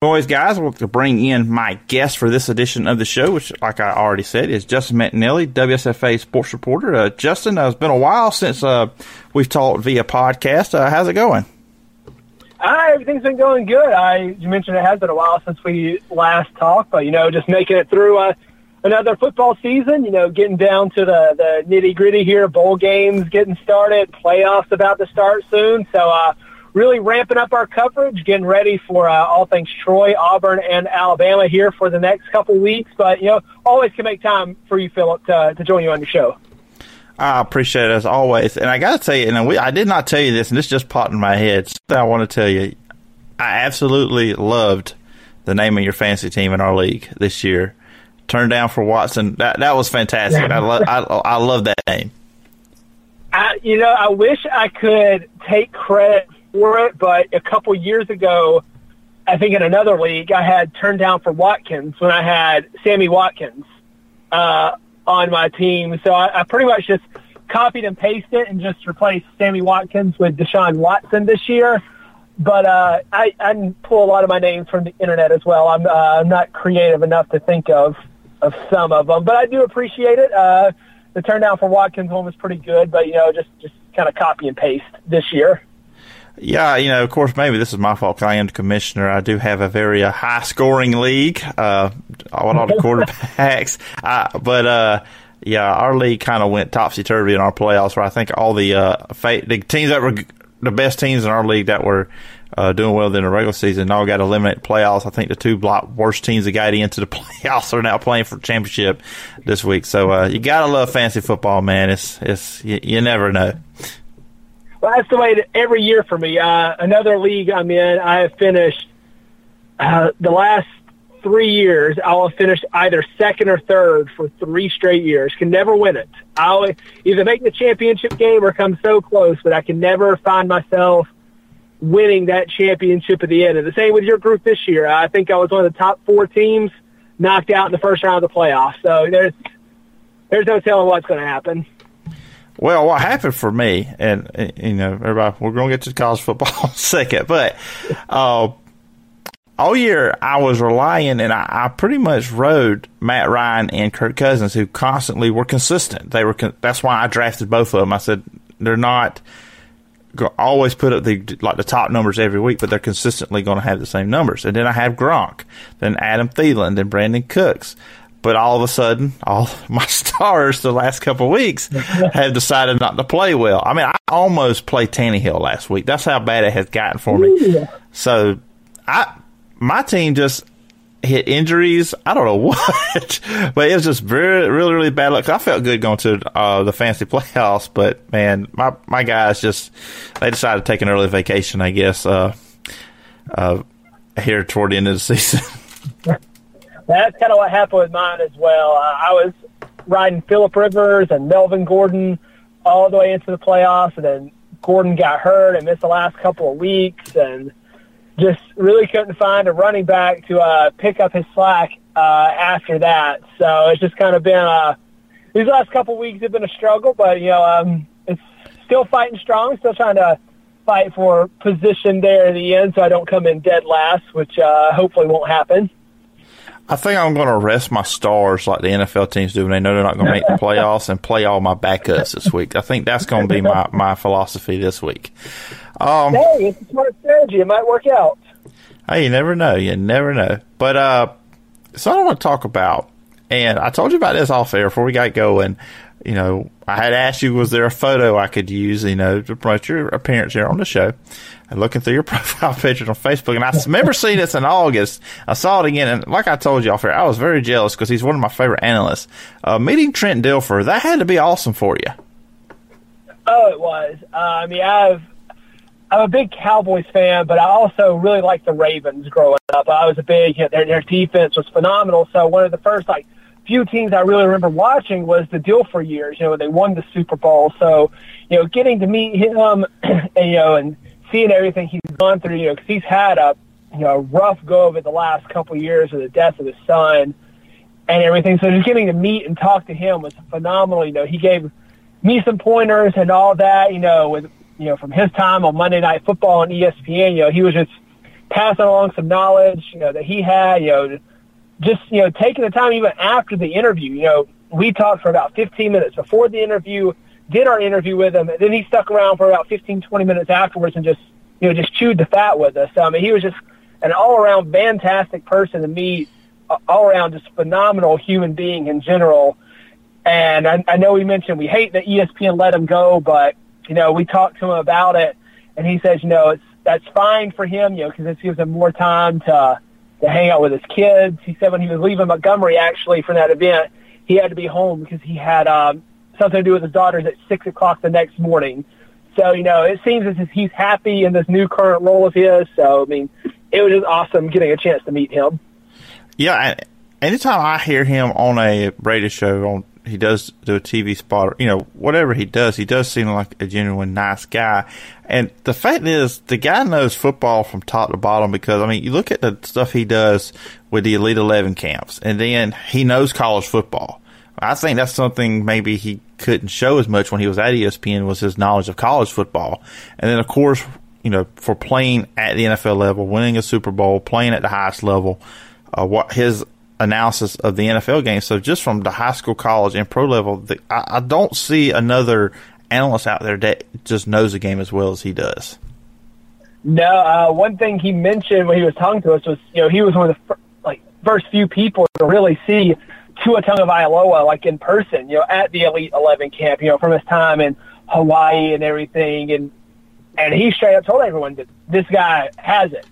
Always, guys, we'll to bring in my guest for this edition of the show, which, like I already said, is Justin McNelley, WSFA sports reporter. Uh, Justin, uh, it's been a while since uh, we've talked via podcast. Uh, how's it going? Hi, everything's been going good. I you mentioned it has been a while since we last talked, but you know, just making it through uh, another football season. You know, getting down to the the nitty gritty here. Bowl games getting started, playoffs about to start soon. So. uh really ramping up our coverage, getting ready for uh, all things Troy, Auburn, and Alabama here for the next couple weeks. But, you know, always can make time for you, Phillip, to, to join you on the show. I appreciate it as always. And I got to tell you, and we, I did not tell you this, and this just popped in my head. Something I want to tell you, I absolutely loved the name of your fantasy team in our league this year. Turned down for Watson. That that was fantastic. I love I, I love that name. I, you know, I wish I could take credit for it, but a couple years ago, I think in another league, I had turned down for Watkins when I had Sammy Watkins uh, on my team. So I, I pretty much just copied and pasted it and just replaced Sammy Watkins with Deshaun Watson this year. But uh, I, I pull a lot of my names from the internet as well. I'm, uh, I'm not creative enough to think of of some of them, but I do appreciate it. Uh, the turn down for Watkins one was pretty good, but you know, just just kind of copy and paste this year. Yeah, you know, of course, maybe this is my fault because I am the commissioner. I do have a very uh, high scoring league uh, with all the quarterbacks. Uh, but, uh, yeah, our league kind of went topsy turvy in our playoffs where I think all the, uh, fa- the teams that were the best teams in our league that were uh, doing well in the regular season all got eliminated playoffs. I think the two block worst teams that got into the playoffs are now playing for championship this week. So uh, you gotta love fantasy football, man. It's it's you, you never know. Well, that's the way that every year for me. Uh, another league I'm in, I have finished uh, the last three years. I'll have finished either second or third for three straight years. Can never win it. I'll either make the championship game or come so close, but I can never find myself winning that championship at the end. And the same with your group this year. I think I was one of the top four teams knocked out in the first round of the playoffs. So there's there's no telling what's going to happen. Well, what happened for me, and, you know, everybody, we're going to get to college football in a second, but uh, all year I was relying, and I, I, pretty much rode Matt Ryan and Kirk Cousins, who constantly were consistent. They were. Con- that's why I drafted both of them. I said they're not always put up the like the top numbers every week, but they're consistently going to have the same numbers. And then I have Gronk, then Adam Thielen, then Brandin Cooks. But all of a sudden, all my stars the last couple of weeks have decided not to play well. I mean, I almost played Tannehill last week. That's how bad it has gotten for me. So, I my team just hit injuries. I don't know what, but it was just very, really, really bad luck. I felt good going to uh, the fancy playoffs, but man, my my guys just they decided to take an early vacation. I guess uh, uh, here toward the end of the season. That's kind of what happened with mine as well. Uh, I was riding Philip Rivers and Melvin Gordon all the way into the playoffs, and then Gordon got hurt and missed the last couple of weeks, and just really couldn't find a running back to uh, pick up his slack uh, after that. So it's just kind of been uh, these last couple of weeks have been a struggle, but you know um, it's still fighting strong, still trying to fight for position there in the end, so I don't come in dead last, which uh, hopefully won't happen. I think I'm going to rest my stars like the NFL teams do when they know they're not going to make the playoffs and play all my backups this week. I think that's going to be my, my philosophy this week. Um, hey, it's a smart strategy. It might work out. Hey, you never know. You never know. But uh, so I want to talk about, and I told you about this off air before we got going. You know, I had asked you, was there a photo I could use, you know, to promote your appearance here on the show? and looking through your profile pictures on Facebook, and I remember seeing this in August. I saw it again, and like I told you off here, I was very jealous because he's one of my favorite analysts. Uh, meeting Trent Dilfer, that had to be awesome for you. Oh, it was. Uh, I mean, I've I'm a big Cowboys fan, but I also really like the Ravens growing up. I was a big their their defense was phenomenal. So one of the first like few teams I really remember watching was the Dilfer years. You know, they won the Super Bowl. So you know, getting to meet him, and, you know, and seeing everything he's gone through, you know, because he's had a you know rough go of it the last couple of years with the death of his son and everything. So just getting to meet and talk to him was phenomenal. You know, he gave me some pointers and all that. You know, with you know from his time on Monday Night Football on ESPN. You know, he was just passing along some knowledge, you know, that he had, you know, just, you know, taking the time even after the interview, you know, we talked for about 15 minutes before the interview, did our interview with him, and then he stuck around for about 15, 20 minutes afterwards and just, you know, just chewed the fat with us. I mean, he was just an all-around fantastic person to meet, all around just phenomenal human being in general. And I, I know we mentioned we hate that ESPN let him go, but you know we talked to him about it, and he says you know it's that's fine for him, you know, because this gives him more time to to hang out with his kids. He said when he was leaving Montgomery, actually for that event, he had to be home because he had um, something to do with his daughters at six o'clock the next morning. So you know, it seems as if he's happy in this new current role of his. So I mean, it was just awesome getting a chance to meet him. Yeah, anytime I hear him on a radio show, on he does do a TV spot, or, you know, whatever he does, he does seem like a genuine nice guy. And the fact is, the guy knows football from top to bottom because, I mean, you look at the stuff he does with the Elite 11 camps, and then he knows college football. I think that's something maybe he couldn't show as much when he was at ESPN was his knowledge of college football. And then, of course, you know, for playing at the NFL level, winning a Super Bowl, playing at the highest level, uh, what his analysis of the NFL game. So just from the high school, college, and pro level, the, I, I, don't see another analyst out there that just knows the game as well as he does. No, uh, one thing he mentioned when he was talking to us was, you know, he was one of the fir- like first few people to really see Tua Tagovailoa like in person, you know, at the Elite Eleven camp, you know, from his time in Hawaii and everything, and and he straight up told everyone that this guy has it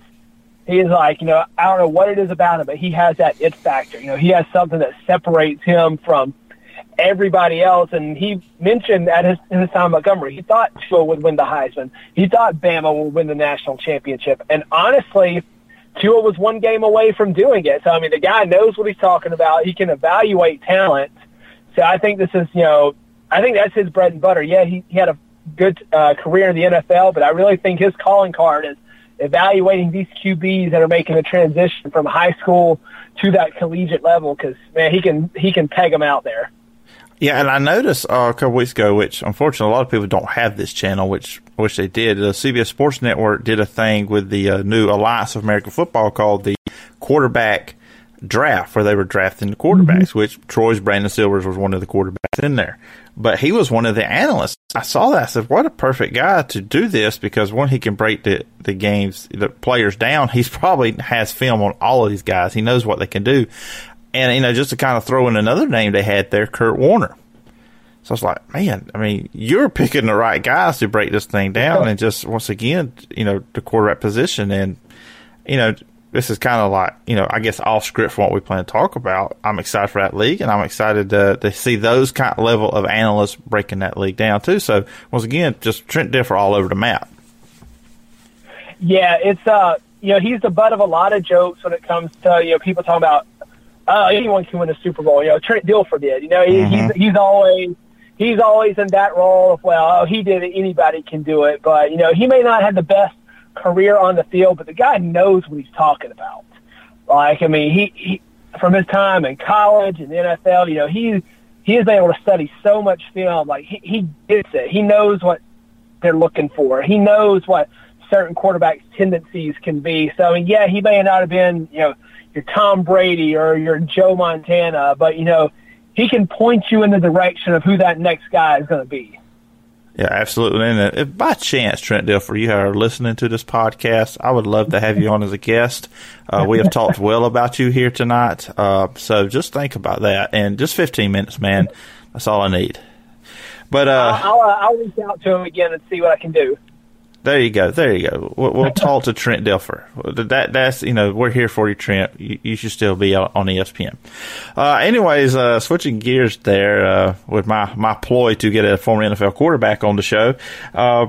he's like, you know, I don't know what it is about him, but he has that it factor. You know, he has something that separates him from everybody else. And he mentioned at his, his time Montgomery, he thought Tua would win the Heisman. He thought Bama would win the national championship. And honestly, Tua was one game away from doing it. So, I mean, the guy knows what he's talking about. He can evaluate talent. So I think this is, you know, I think that's his bread and butter. Yeah, he, he had a good uh, career in the NFL, but I really think his calling card is evaluating these QBs that are making a transition from high school to that collegiate level because man, he can he can peg them out there. Yeah, and I noticed uh, a couple weeks ago, which unfortunately a lot of people don't have this channel, which I wish they did. The CBS Sports Network did a thing with the uh, new Alliance of American Football called the Quarterback Draft, where they were drafting the quarterbacks, mm-hmm. which Troy's Brandon Silvers was one of the quarterbacks in there but he was one of the analysts. I saw that. I said, "What a perfect guy to do this!" Because when he can break the the games, the players down. He's probably has film on all of these guys. He knows what they can do, and you know, just to kind of throw in another name they had there, Kurt Warner. So I was like, man, I mean, you're picking the right guys to break this thing down, and just once again, you know, the quarterback position, and you know, this is kind of like, you know, I guess off script from what we plan to talk about. I'm excited for that league and I'm excited to, to see those kind of level of analysts breaking that league down too. So once again, just Trent Dilfer all over the map. Yeah, it's, uh, you know, he's the butt of a lot of jokes when it comes to, you know, people talking about, uh, anyone can win a Super Bowl. You know, Trent Dilfer did, you know, he, mm-hmm. he's, he's always, he's always in that role of, well, oh, he did it. Anybody can do it. But, you know, he may not have the best career on the field, but the guy knows what he's talking about. Like, I mean, he, he from his time in college and the NFL, you know, he he been able to study so much film. Like, he, he gets it. He knows what they're looking for. He knows what certain quarterbacks' tendencies can be. So, I mean, yeah, he may not have been, you know, your Tom Brady or your Joe Montana, but you know, he can point you in the direction of who that next guy is going to be. Yeah, absolutely. And if by chance, Trent Dilfer, you are listening to this podcast, I would love to have you on as a guest. Uh, we have talked well about you here tonight. Uh, so just think about that. And just 15 minutes, man. That's all I need. But uh, I'll, I'll, I'll reach out to him again and see what I can do. There you go. There you go. We'll, we'll talk to Trent Dilfer. That that's you know we're here for you, Trent. You, you should still be on ESPN. Uh, anyways, uh, switching gears there uh, with my my ploy to get a former NFL quarterback on the show. Uh,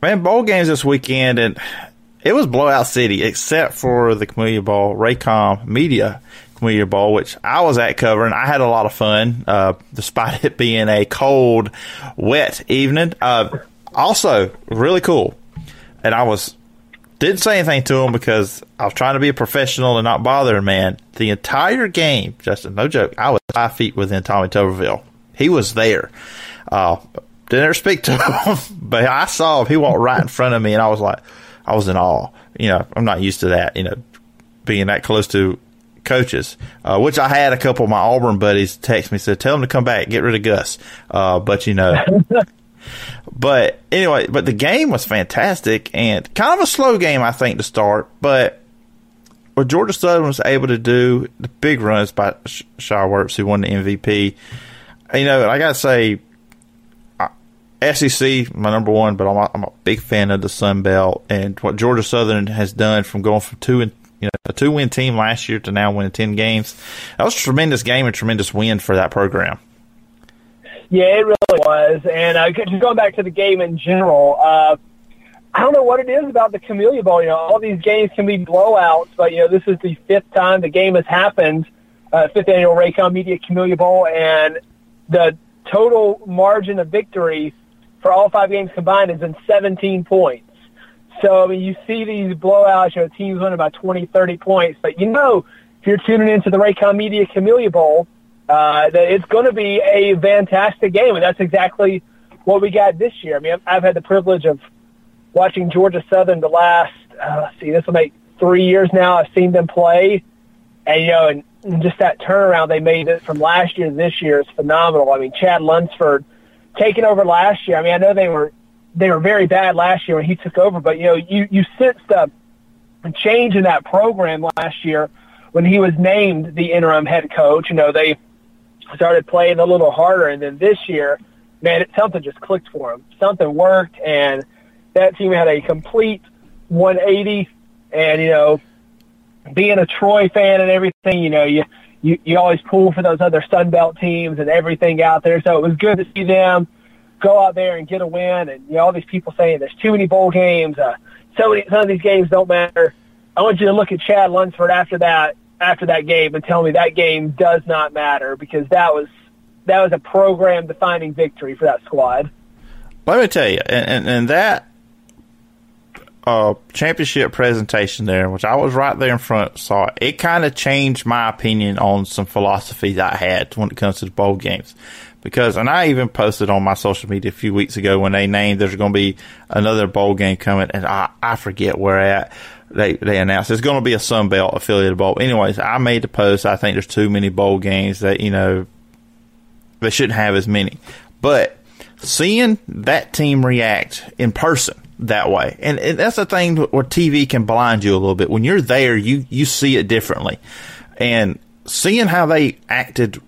man, bowl games this weekend and it was blowout city except for the Camellia Bowl, Raycom Media. Camellia Bowl, which I was at covering. I had a lot of fun, uh, despite it being a cold, wet evening. Also, really cool. And I was didn't say anything to him because I was trying to be a professional and not bother a man. The entire game, Justin, no joke, I was five feet within Tommy Tuberville. He was there. Uh, didn't ever speak to him, but I saw him. He walked right in front of me, and I was like, I was in awe. You know, I'm not used to that. You know, being that close to coaches, uh, which I had a couple of my Auburn buddies text me said, "Tell them to come back, get rid of Gus." Uh, but you know, but anyway, but the game was fantastic and kind of a slow game, I think, to start. But what Georgia Southern was able to do, the big runs by Shai Werts, who won the MVP. You know, I gotta say, SEC, my number one, but I'm a, I'm a big fan of the Sun Belt and what Georgia Southern has done from going from two and you know a two win team last year to now winning ten games. That was a tremendous game and tremendous win for that program. Yeah, it really was. And uh, just going back to the game in general, uh, I don't know what it is about the Camellia Bowl. You know, all these games can be blowouts, but you know this is the fifth time the game has happened, uh, fifth annual Raycom Media Camellia Bowl, and the total margin of victory for all five games combined has been 17 points. So, I mean, you see these blowouts, you know, teams winning by 20, 30 points, but you know, if you're tuning into the Raycom Media Camellia Bowl, uh, that it's going to be a fantastic game, and that's exactly what we got this year. I mean, I've, I've had the privilege of watching Georgia Southern the last, uh, let's see, this will make three years now. I've seen them play, and you know, and, and just that turnaround they made it from last year to this year is phenomenal. I mean, Chad Lunsford – taking over last year. I mean, I know they were they were very bad last year when he took over, but you know, you you sensed a change in that program last year when he was named the interim head coach. You know, they started playing a little harder, and then this year, man, it, something just clicked for him. Something worked, and that team had a complete 180. And you know, being a Troy fan and everything, you know, you you, you always pull for those other Sun Belt teams and everything out there. So it was good to see them go out there and get a win. And you know, all these people saying there's too many bowl games. Uh, so many, some of these games don't matter. I want you to look at Chad Lunsford after that after that game and tell me that game does not matter because that was that was a program defining victory for that squad. Let me tell you, and, and, and that uh, championship presentation there, which I was right there in front, saw it. It kind of changed my opinion on some philosophies I had when it comes to the bowl games. Because, and I even posted on my social media a few weeks ago when they named there's going to be another bowl game coming, and I, I forget where at. They they announced it's going to be a Sun Belt affiliated bowl. Anyways, I made the post. I think there's too many bowl games that you know they shouldn't have as many. But seeing that team react in person that way. And, and, that's the thing where TV can blind you a little bit. When you're there, you, you see it differently. And seeing how they acted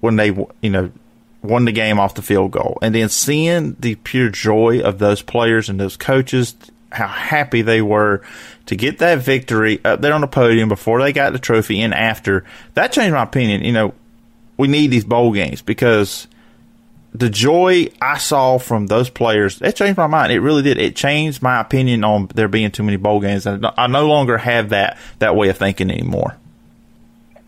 when they, you know, won the game off the field goal and then seeing the pure joy of those players and those coaches, how happy they were to get that victory up there on the podium before they got the trophy and after, that changed my opinion. You know, we need these bowl games because – the joy I saw from those players, it changed my mind. It really did. It changed my opinion on there being too many bowl games. And I no longer have that, that way of thinking anymore.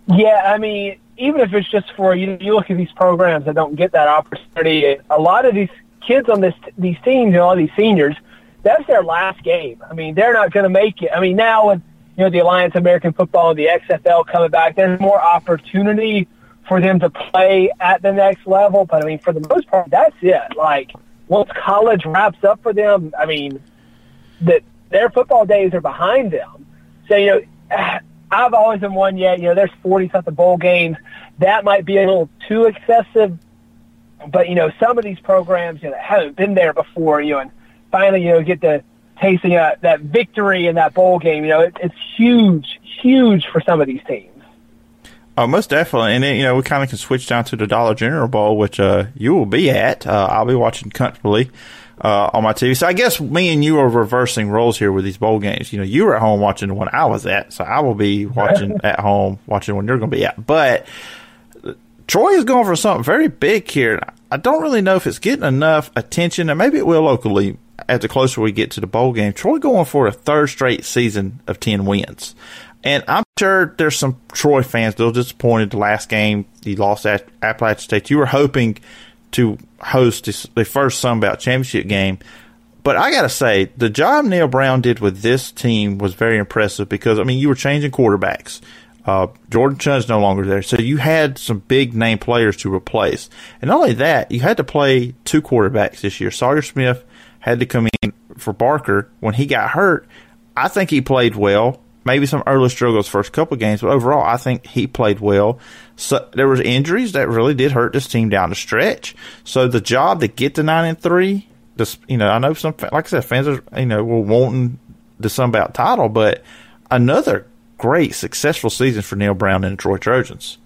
Yeah, I mean, even if it's just for you, you look at these programs that don't get that opportunity. A lot of these kids on this these teams, you know, all these seniors, that's their last game. I mean, they're not going to make it. I mean, now with you know the Alliance American Football and the XFL coming back, there's more opportunity for them to play at the next level. But I mean, for the most part, that's it. Like once college wraps up for them, I mean, that their football days are behind them. So you know, I've always been one. Yeah, you know, there's forty something bowl games. That might be a little too excessive. But you know, some of these programs you know haven't been there before. You know, and finally you know get the tasting uh, that victory in that bowl game. You know, it, it's huge, huge for some of these teams. Oh, most definitely. And, then, you know, we kind of can switch down to the Dollar General Bowl, which uh, you will be at. Uh, I'll be watching comfortably uh, on my TV. So I guess me and you are reversing roles here with these bowl games. You know, you were at home watching the one I was at, so I will be watching at home, watching when you're going to be at. But Troy is going for something very big here. I don't really know if it's getting enough attention, and maybe it will locally as the closer we get to the bowl game. Troy going for a third straight season of 10 wins. And I'm sure there's some Troy fans that were disappointed the last game he lost at Appalachian State. You were hoping to host the first Sun Belt championship game. But I got to say, the job Neal Brown did with this team was very impressive because, I mean, you were changing quarterbacks. Uh, Jordan Chunn's no longer there. So you had some big name players to replace. And not only that, you had to play two quarterbacks this year. Sawyer Smith had to come in for Barker when he got hurt I think he played well. Maybe some early struggles first couple games, but overall, I think he played well. So there was injuries that really did hurt this team down the stretch. So the job to get to nine and three, just you know, I know some like I said, fans are you know were wanting the Sunbelt title, but another great successful season for Neal Brown and the Troy Trojans.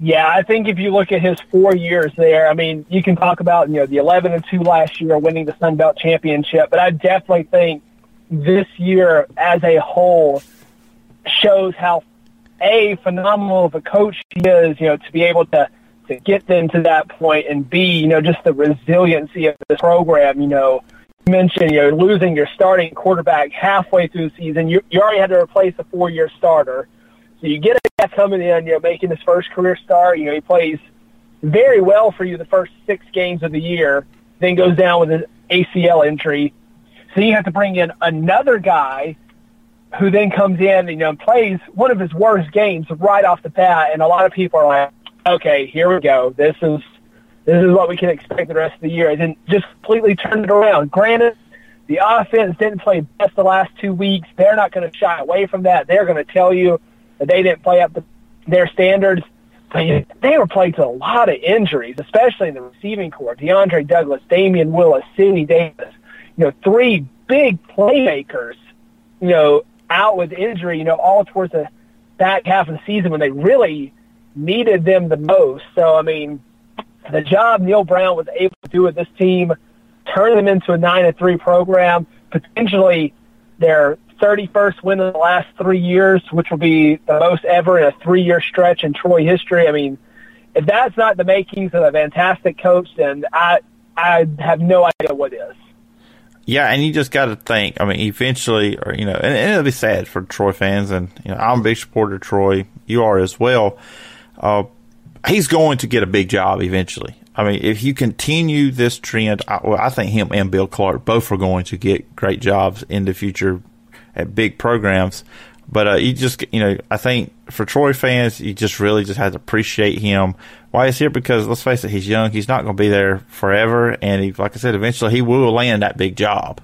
Yeah, I think if you look at his four years there, I mean, you can talk about you know the eleven and two last year, winning the Sun Belt championship, but I definitely think this year as a whole shows how a phenomenal of a coach he is. You know, to be able to to get them to that point, and b you know just the resiliency of this program. You know, you mentioned you know losing your starting quarterback halfway through the season. You you already had to replace a four year starter. So you get a guy coming in, you know, making his first career start. You know, he plays very well for you the first six games of the year, then goes down with an ACL injury. So you have to bring in another guy who then comes in, and you know, plays one of his worst games right off the bat. And a lot of people are like, okay, here we go. This is this is what we can expect the rest of the year. And then just completely turn it around. Granted, the offense didn't play best the last two weeks. They're not going to shy away from that. They're going to tell you that they didn't play up to their standards. But they were playing to a lot of injuries, especially in the receiving corps. DeAndre Douglas, Damion Willis, Sidney Davis. You know, three big playmakers. You know, out with injury. You know, all towards the back half of the season when they really needed them the most. So I mean, the job Neal Brown was able to do with this team, turn them into a nine and three program, potentially their 31st win in the last three years, which will be the most ever in a three-year stretch in Troy history. I mean, if that's not the makings of a fantastic coach, then I I have no idea what is. Yeah, and you just got to think. I mean, eventually, or you know, and, and, it'll be sad for Troy fans, and you know, I'm a big supporter of Troy. You are as well. Uh, he's going to get a big job eventually. I mean, if you continue this trend, I, well, I think him and Bill Clark both are going to get great jobs in the future at big programs. But uh, you just, you know, I think for Troy fans, you just really just have to appreciate him. Why he's here because let's face it, he's young. He's not going to be there forever, and he, like I said, eventually he will land that big job.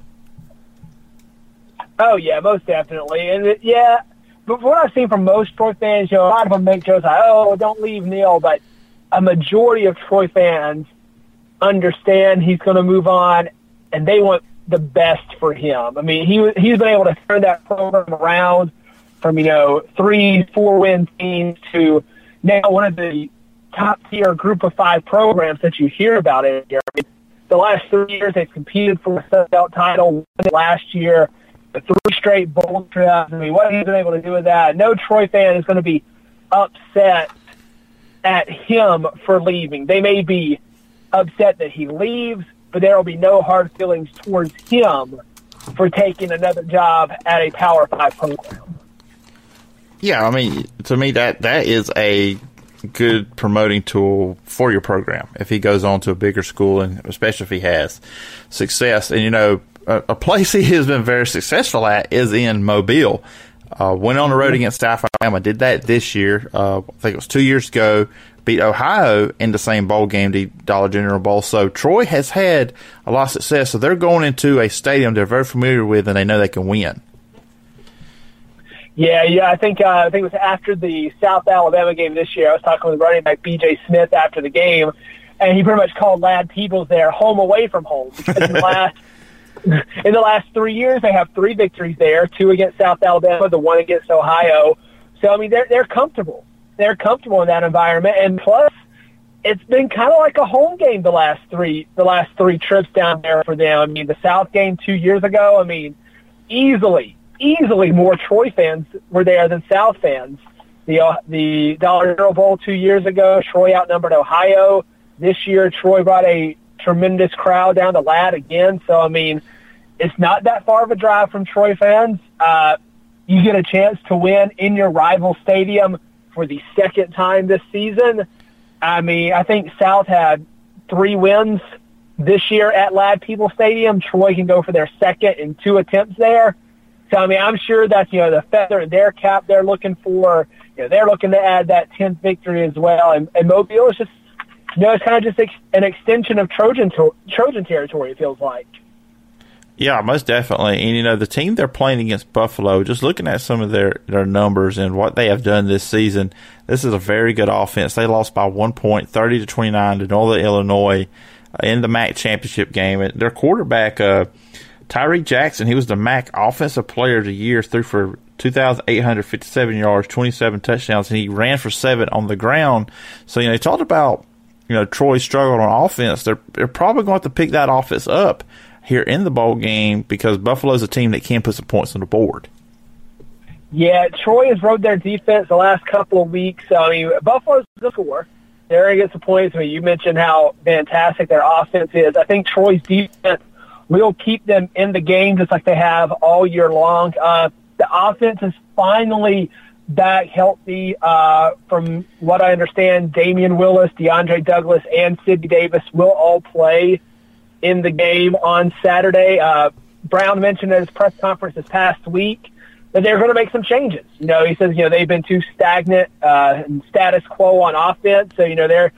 Oh yeah, most definitely, and it, yeah. But what I've seen from most Troy fans, you know, a lot of them make jokes like, "Oh, don't leave Neal," but a majority of Troy fans understand he's going to move on, and they want the best for him. I mean, he he's been able to turn that program around from you know three, four win teams to now one of the top tier group of five programs that you hear about it here. I mean, the last three years they've competed for a Sun Belt title. Last year, the three straight bowl trips. I mean, what he's been able to do with that. No Troy fan is going to be upset at him for leaving. They may be upset that he leaves, but there will be no hard feelings towards him for taking another job at a Power Five program. Yeah, I mean, to me that that is a good promoting tool for your program if he goes on to a bigger school and especially if he has success. And you know, a, a place he has been very successful at is in Mobile. Uh, went on the road against South Alabama. Did that this year. Uh, I think it was two years ago beat Ohio in the same bowl game, the Dollar General Bowl. So Troy has had a lot of success. So they're going into a stadium they're very familiar with and they know they can win. Yeah, yeah. I think uh, I think it was after the South Alabama game this year. I was talking with running back B.J. Smith after the game, and he pretty much called Ladd Peebles there home away from home because in the last in the last three years they have three victories there, two against South Alabama, the one against Ohio. So I mean they're they're comfortable they're comfortable in that environment. And plus, it's been kind of like a home game the last three the last three trips down there for them. I mean, the South game two years ago. I mean, easily, easily more Troy fans were there than South fans. The uh, the Dollar General Bowl two years ago, Troy outnumbered Ohio. This year, Troy brought a tremendous crowd down to Ladd again. So I mean, it's not that far of a drive from Troy fans. Uh, you get a chance to win in your rival stadium for the second time this season. I mean, I think South had three wins this year at Ladd Peebles Stadium. Troy can go for their second in two attempts there. So I mean, I'm sure that's you know the feather in their cap they're looking for. You know, they're looking to add that tenth victory as well. And, and Mobile is just you know it's kind of just ex- an extension of Trojan to- Trojan territory. It feels like. Yeah, most definitely. And you know, the team they're playing against Buffalo, just looking at some of their, their numbers and what they have done this season, this is a very good offense. They lost by one point, 30 to 29 to Northern Illinois uh, in the MAC championship game. And their quarterback, uh, Tyree Jackson, he was the MAC offensive player of the year, threw for 2,857 yards, 27 touchdowns, and he ran for seven on the ground. So, you know, they talked about, you know, Troy struggled on offense. They're, they're probably going to to pick that offense up here in the bowl game because Buffalo's a team that can put some points on the board. Yeah, Troy has rode their defense the last couple of weeks. I mean, Buffalo's the score. They're going to get some points. I mean, you mentioned how fantastic their offense is. I think Troy's defense will keep them in the game just like they have all year long. Uh, the offense is finally back healthy. Uh, from what I understand, Damion Willis, DeAndre Douglas, and Sidney Davis will all play in the game on Saturday. Uh, Brown mentioned at his press conference this past week that they're going to make some changes. You know, he says, you know, they've been too stagnant uh, and status quo on offense. So, you know, they're,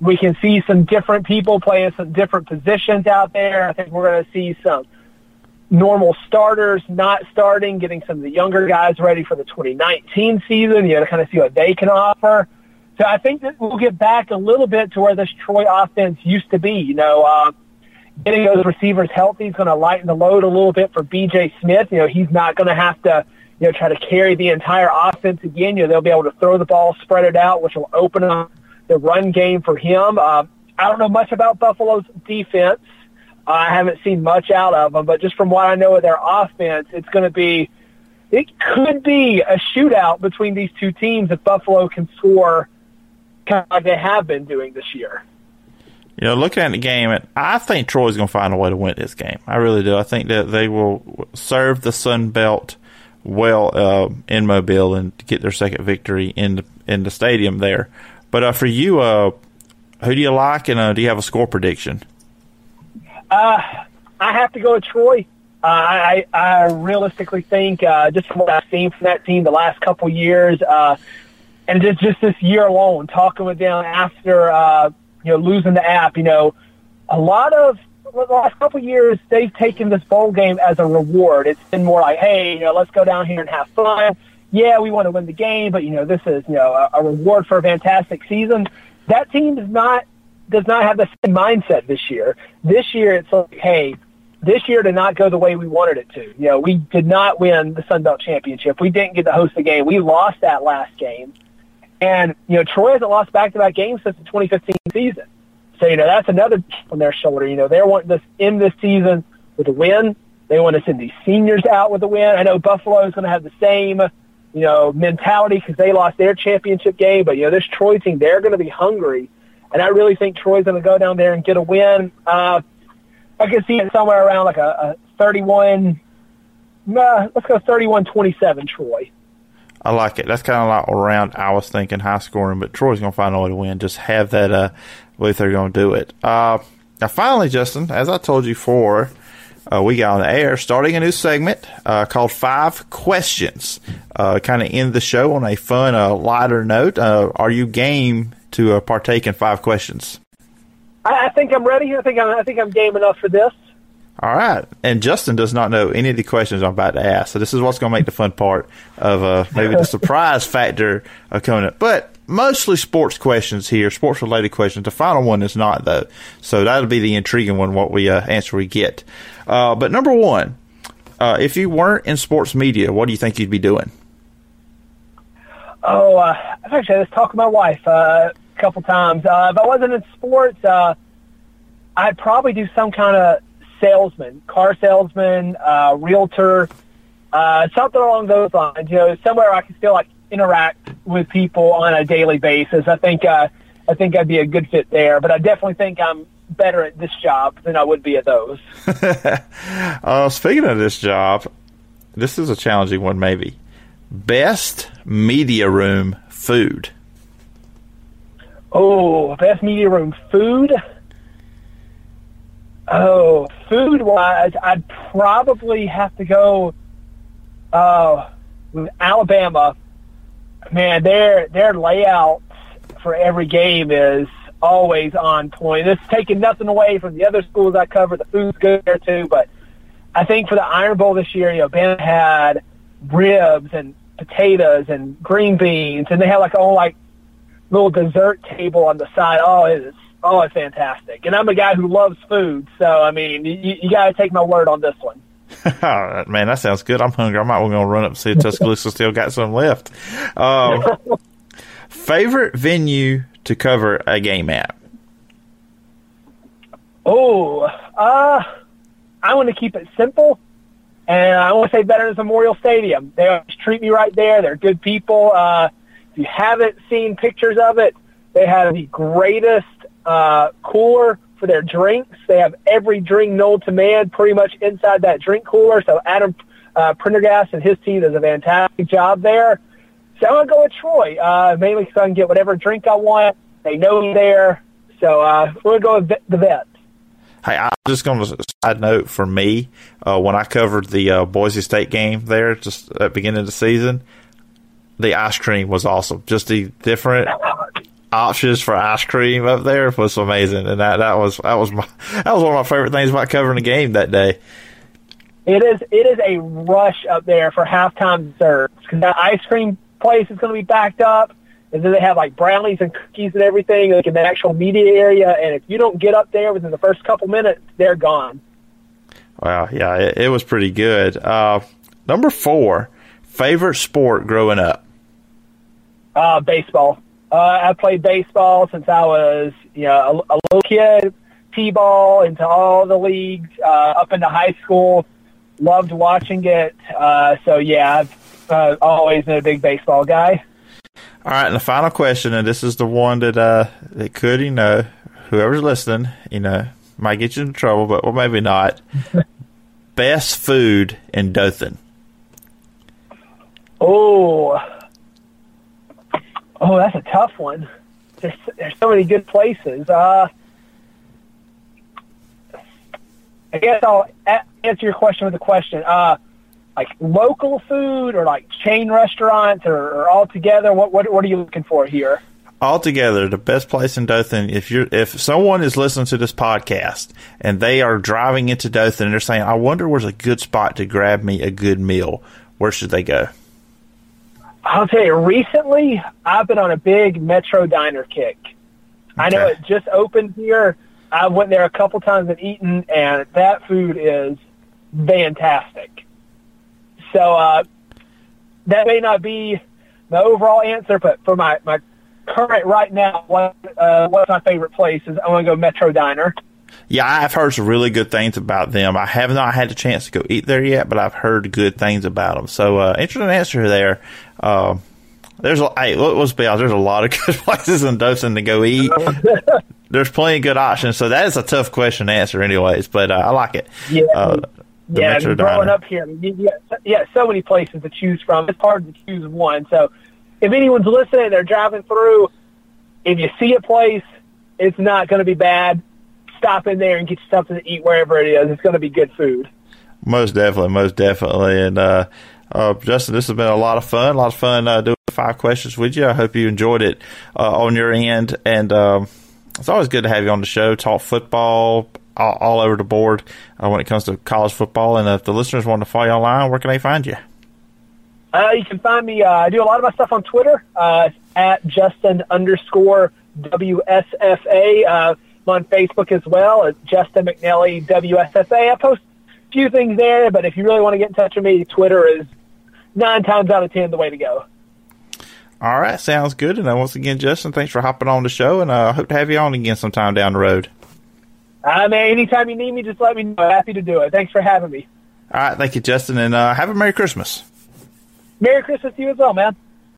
we can see some different people playing some different positions out there. I think we're going to see some normal starters not starting, getting some of the younger guys ready for the 2019 season, you know, to kind of see what they can offer. So I think that we'll get back a little bit to where this Troy offense used to be. You know, uh, getting those receivers healthy is going to lighten the load a little bit for B.J. Smith. You know, he's not going to have to, you know, try to carry the entire offense again. You know, they'll be able to throw the ball, spread it out, which will open up the run game for him. Uh, I don't know much about Buffalo's defense. Uh, I haven't seen much out of them, but just from what I know of their offense, it's going to be, it could be a shootout between these two teams if Buffalo can score kind of like they have been doing this year. You know, looking at the game, I think Troy's going to find a way to win this game. I really do. I think that they will serve the Sun Belt well uh, in Mobile and get their second victory in the in the stadium there. But uh, for you, uh, who do you like, and uh, do you have a score prediction? Uh, I have to go with Troy. Uh, I, I realistically think, uh, just from what I've seen from that team the last couple years, and just just this year alone, talking with them after you know losing the app, you know, a lot of the last couple years they've taken this bowl game as a reward. It's been more like, hey, you know, let's go down here and have fun. Yeah, we want to win the game, but you know, this is you know a, a reward for a fantastic season. That team does not does not have the same mindset this year. This year, it's like, hey, this year did not go the way we wanted it to. You know, we did not win the Sun Belt Championship. We didn't get to host the game. We lost that last game. And, you know, Troy hasn't lost back-to-back games since the 2015 season. So, you know, that's another on their shoulder. You know, they want this end this season with a win. They want to send these seniors out with a win. I know Buffalo is going to have the same, you know, mentality because they lost their championship game. But, you know, this Troy team, they're going to be hungry and I really think Troy's going to go down there and get a win. Uh, I can see it somewhere around like a, a 31, uh, let's go 31-27 Troy. I like it. That's kind of like around I was thinking high scoring, but Troy's going to find a way to win. Just have that uh, belief they're going to do it. Uh, now, finally, Justin, as I told you before, uh, we got on the air starting a new segment uh, called Five Questions. Uh, kind of end the show on a fun, uh, lighter note. Uh, are you game to uh, partake in five questions? I, I think I'm ready. I think I'm, I think I'm game enough for this. All right. And Justin does not know any of the questions I'm about to ask. So this is what's going to make the fun part of uh, maybe the surprise factor of coming up. But mostly sports questions here, sports related questions. The final one is not, though. So that'll be the intriguing one, what we uh, answer we get. Uh, but number one, uh, if you weren't in sports media, what do you think you'd be doing? Oh, uh, I've actually had this talk with my wife uh, a couple times. Uh, if I wasn't in sports, uh, I'd probably do some kind of salesman, car salesman, uh, realtor, uh, something along those lines. You know, somewhere I can still like interact with people on a daily basis. I think uh, I think I'd be a good fit there. But I definitely think I'm better at this job than I would be at those. uh, speaking of this job, this is a challenging one, maybe. Best media room food. Oh, best media room food. Oh, food wise, I'd probably have to go uh, with Alabama. Man, their their layouts for every game is always on point. It's taking nothing away from the other schools I cover. The food's good there too, but I think for the Iron Bowl this year, you know, Ben had ribs and potatoes and green beans, and they had like a whole like little dessert table on the side. Oh, it's oh, it's fantastic. And I'm a guy who loves food, so I mean, you, you got to take my word on this one. Man, that sounds good. I'm hungry. I might want to run up and see if Tuscaloosa still got some left. Um, favorite venue to cover a game at? Oh, uh, I want to keep it simple, and I want to say Veterans Memorial Stadium. They always treat me right there. They're good people. Uh, if you haven't seen pictures of it, they have the greatest uh, cooler for their drinks. They have every drink known to man pretty much inside that drink cooler. So Adam uh, Prendergast and his team does a fantastic job there. So I'm going to go with Troy, uh, mainly because I can get whatever drink I want. They know me there. So uh, we're going to go with the vet. Hey, I'm just going to side note for me uh, when I covered the uh, Boise State game there just at the beginning of the season, the ice cream was awesome. Just the different options for ice cream up there was amazing, and that that was that was my that was one of my favorite things about covering the game that day. It is it is a rush up there for halftime desserts because that ice cream place is going to be backed up, and then they have like brownies and cookies and everything like in the actual media area. And if you don't get up there within the first couple minutes, they're gone. Wow, yeah, it, it was pretty good. Uh, number four, favorite sport growing up. Uh, baseball. Uh, I played baseball since I was, you know, a, a little kid. T-ball into all the leagues, uh, up into high school. Loved watching it. Uh, so yeah, I've uh, always been a big baseball guy. All right, and the final question, and this is the one that uh, that could, you know, whoever's listening, you know, might get you in trouble, but well, maybe not. Best food in Dothan. Oh, Oh, that's a tough one. There's there's so many good places. Uh, I guess I'll a- answer your question with a question. Uh, like local food or like chain restaurants or, or all together. What, what what are you looking for here? Altogether, the best place in Dothan. If you're if someone is listening to this podcast and they are driving into Dothan and they're saying, "I wonder where's a good spot to grab me a good meal," where should they go? I'll tell you, recently I've been on a big Metro Diner kick. Okay. I know it just opened here. I went there a couple times and eaten, and that food is fantastic. So uh, that may not be the overall answer, but for my, my current right now, what, uh, what's my favorite place is I want to go Metro Diner. Yeah, I've heard some really good things about them. I have not had a chance to go eat there yet, but I've heard good things about them. So, uh, interesting answer there. Uh, there's a, hey, let's be honest, there's a lot of good places in Dothan to go eat. there's plenty of good options. So that is a tough question to answer, anyways. But uh, I like it. Yeah, uh, yeah. Metro growing Diner. up here, you, yeah, so many places to choose from. It's hard to choose one. So if anyone's listening, they're driving through. If you see a place, it's not going to be bad. Stop in there and get you something to eat wherever it is. It's going to be good food. Most definitely, most definitely, and. uh uh, Justin, this has been a lot of fun. A lot of fun uh, doing five questions with you. I hope you enjoyed it uh, on your end. And um, it's always good to have you on the show, talk football all, all over the board uh, when it comes to college football. And if the listeners want to follow you online, where can they find you? Uh, you can find me. Uh, I do a lot of my stuff on Twitter at Justin underscore WSFA. I'm on Facebook as well at Justin McNelley WSFA. I post few things there, but if you really want to get in touch with me, Twitter is nine times out of ten the way to go. All right, sounds good. And uh, once again, Justin, thanks for hopping on the show, and I uh, hope to have you on again sometime down the road. Uh, man, anytime you need me, just let me know. Happy to do it. Thanks for having me. All right, thank you, Justin, and uh, have a Merry Christmas. Merry Christmas to you as well, man.